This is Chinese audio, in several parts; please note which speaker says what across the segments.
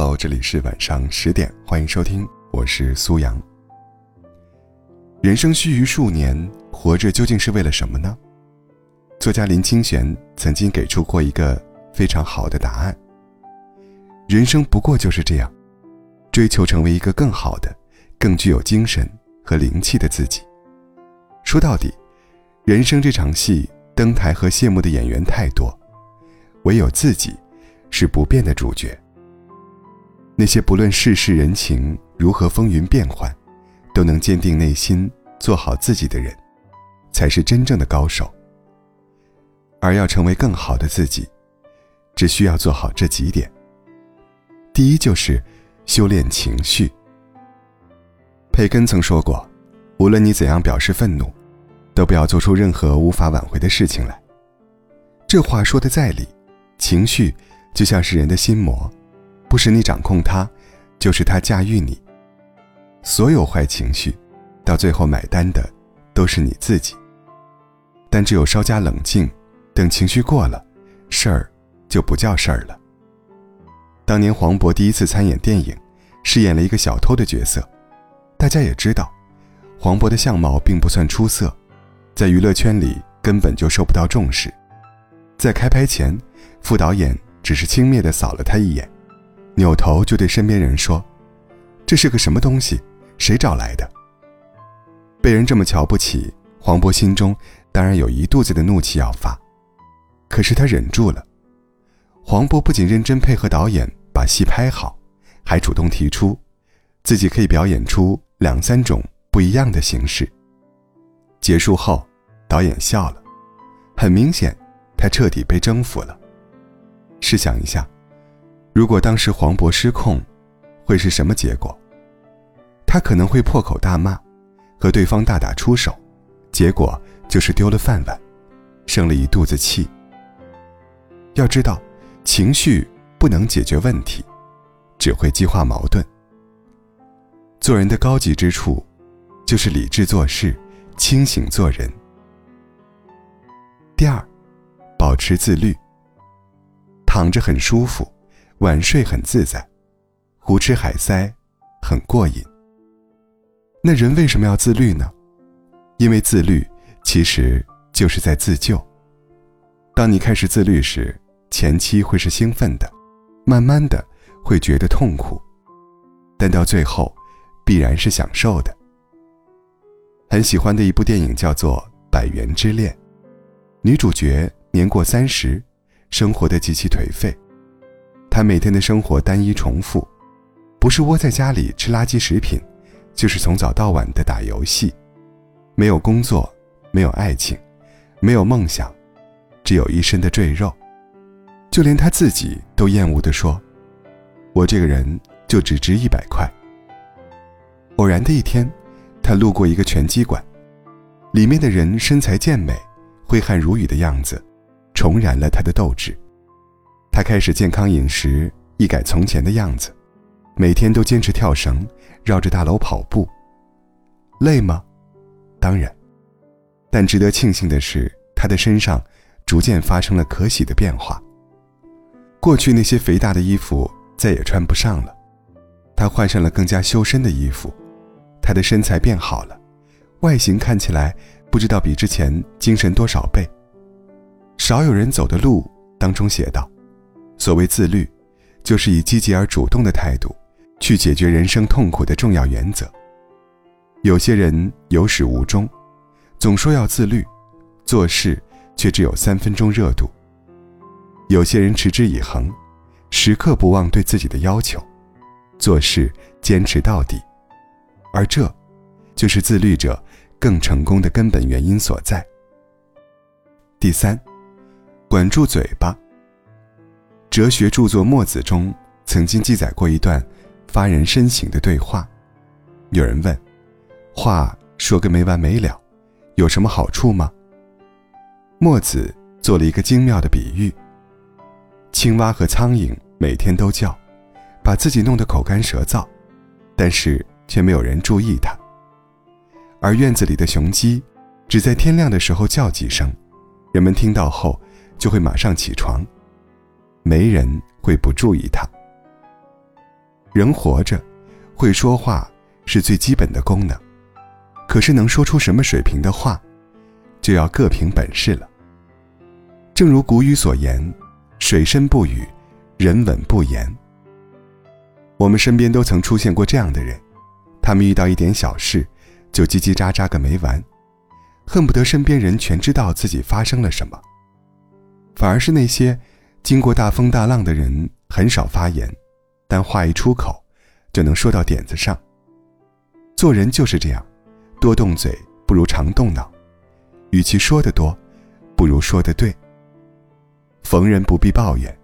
Speaker 1: Hello，这里是晚上十点，欢迎收听，我是苏阳。人生须臾数年，活着究竟是为了什么呢？作家林清玄曾经给出过一个非常好的答案：人生不过就是这样，追求成为一个更好的、更具有精神和灵气的自己。说到底，人生这场戏，登台和谢幕的演员太多，唯有自己是不变的主角。那些不论世事人情如何风云变幻，都能坚定内心做好自己的人，才是真正的高手。而要成为更好的自己，只需要做好这几点。第一就是修炼情绪。培根曾说过：“无论你怎样表示愤怒，都不要做出任何无法挽回的事情来。”这话说的在理，情绪就像是人的心魔。不是你掌控他，就是他驾驭你。所有坏情绪，到最后买单的都是你自己。但只有稍加冷静，等情绪过了，事儿就不叫事儿了。当年黄渤第一次参演电影，饰演了一个小偷的角色。大家也知道，黄渤的相貌并不算出色，在娱乐圈里根本就受不到重视。在开拍前，副导演只是轻蔑地扫了他一眼。扭头就对身边人说：“这是个什么东西？谁找来的？”被人这么瞧不起，黄渤心中当然有一肚子的怒气要发，可是他忍住了。黄渤不仅认真配合导演把戏拍好，还主动提出自己可以表演出两三种不一样的形式。结束后，导演笑了，很明显，他彻底被征服了。试想一下。如果当时黄渤失控，会是什么结果？他可能会破口大骂，和对方大打出手，结果就是丢了饭碗，生了一肚子气。要知道，情绪不能解决问题，只会激化矛盾。做人的高级之处，就是理智做事，清醒做人。第二，保持自律。躺着很舒服。晚睡很自在，胡吃海塞很过瘾。那人为什么要自律呢？因为自律其实就是在自救。当你开始自律时，前期会是兴奋的，慢慢的会觉得痛苦，但到最后必然是享受的。很喜欢的一部电影叫做《百元之恋》，女主角年过三十，生活的极其颓废。他每天的生活单一重复，不是窝在家里吃垃圾食品，就是从早到晚的打游戏，没有工作，没有爱情，没有梦想，只有一身的赘肉，就连他自己都厌恶地说：“我这个人就只值一百块。”偶然的一天，他路过一个拳击馆，里面的人身材健美，挥汗如雨的样子，重燃了他的斗志。他开始健康饮食，一改从前的样子，每天都坚持跳绳，绕着大楼跑步。累吗？当然。但值得庆幸的是，他的身上逐渐发生了可喜的变化。过去那些肥大的衣服再也穿不上了，他换上了更加修身的衣服，他的身材变好了，外形看起来不知道比之前精神多少倍。少有人走的路当中写道。所谓自律，就是以积极而主动的态度，去解决人生痛苦的重要原则。有些人有始无终，总说要自律，做事却只有三分钟热度；有些人持之以恒，时刻不忘对自己的要求，做事坚持到底。而这，就是自律者更成功的根本原因所在。第三，管住嘴巴。哲学著作《墨子》中曾经记载过一段发人深省的对话。有人问：“话说个没完没了，有什么好处吗？”墨子做了一个精妙的比喻：青蛙和苍蝇每天都叫，把自己弄得口干舌燥，但是却没有人注意它；而院子里的雄鸡，只在天亮的时候叫几声，人们听到后就会马上起床。没人会不注意他。人活着，会说话是最基本的功能，可是能说出什么水平的话，就要各凭本事了。正如古语所言：“水深不语，人稳不言。”我们身边都曾出现过这样的人，他们遇到一点小事，就叽叽喳喳个没完，恨不得身边人全知道自己发生了什么。反而是那些经过大风大浪的人，很少发言，但话一出口，就能说到点子上。做人就是这样，多动嘴不如常动脑，与其说的多，不如说的对。逢人不必抱怨，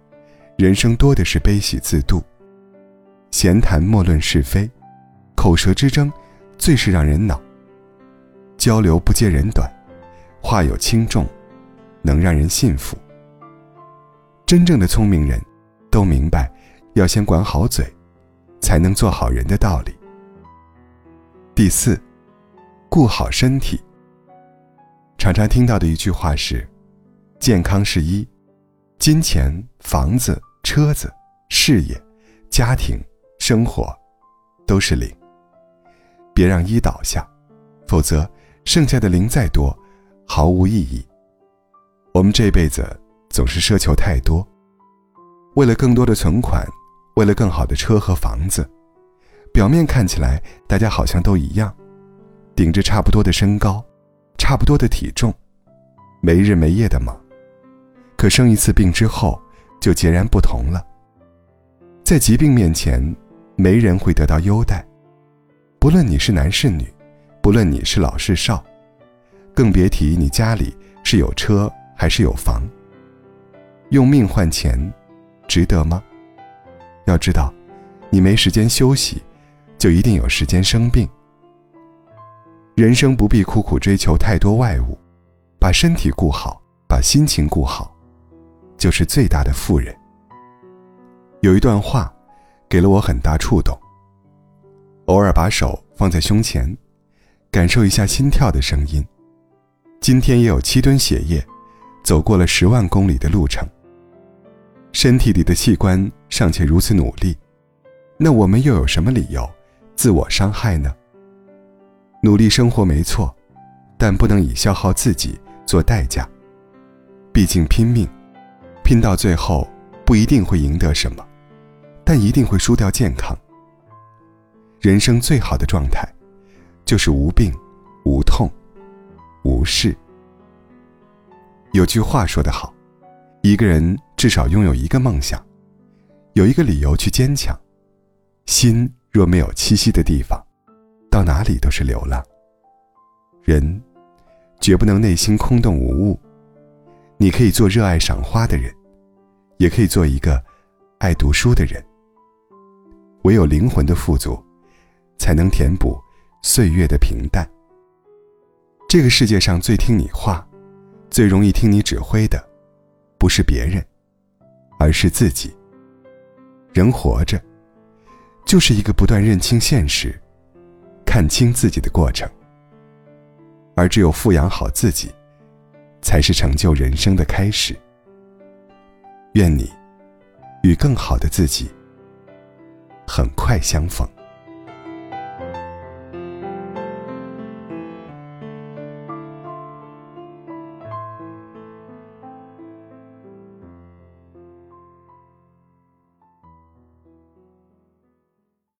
Speaker 1: 人生多的是悲喜自度。闲谈莫论是非，口舌之争最是让人恼。交流不揭人短，话有轻重，能让人信服。真正的聪明人，都明白要先管好嘴，才能做好人的道理。第四，顾好身体。常常听到的一句话是：健康是一，金钱、房子、车子、事业、家庭。生活都是零，别让一倒下，否则剩下的零再多，毫无意义。我们这辈子总是奢求太多，为了更多的存款，为了更好的车和房子，表面看起来大家好像都一样，顶着差不多的身高，差不多的体重，没日没夜的忙，可生一次病之后就截然不同了，在疾病面前。没人会得到优待，不论你是男是女，不论你是老是少，更别提你家里是有车还是有房。用命换钱，值得吗？要知道，你没时间休息，就一定有时间生病。人生不必苦苦追求太多外物，把身体顾好，把心情顾好，就是最大的富人。有一段话。给了我很大触动。偶尔把手放在胸前，感受一下心跳的声音。今天也有七吨血液，走过了十万公里的路程。身体里的器官尚且如此努力，那我们又有什么理由自我伤害呢？努力生活没错，但不能以消耗自己做代价。毕竟拼命，拼到最后不一定会赢得什么。但一定会输掉健康。人生最好的状态，就是无病、无痛、无事。有句话说得好，一个人至少拥有一个梦想，有一个理由去坚强。心若没有栖息的地方，到哪里都是流浪。人，绝不能内心空洞无物。你可以做热爱赏花的人，也可以做一个爱读书的人。唯有灵魂的富足，才能填补岁月的平淡。这个世界上最听你话、最容易听你指挥的，不是别人，而是自己。人活着，就是一个不断认清现实、看清自己的过程。而只有富养好自己，才是成就人生的开始。愿你与更好的自己。很快相逢。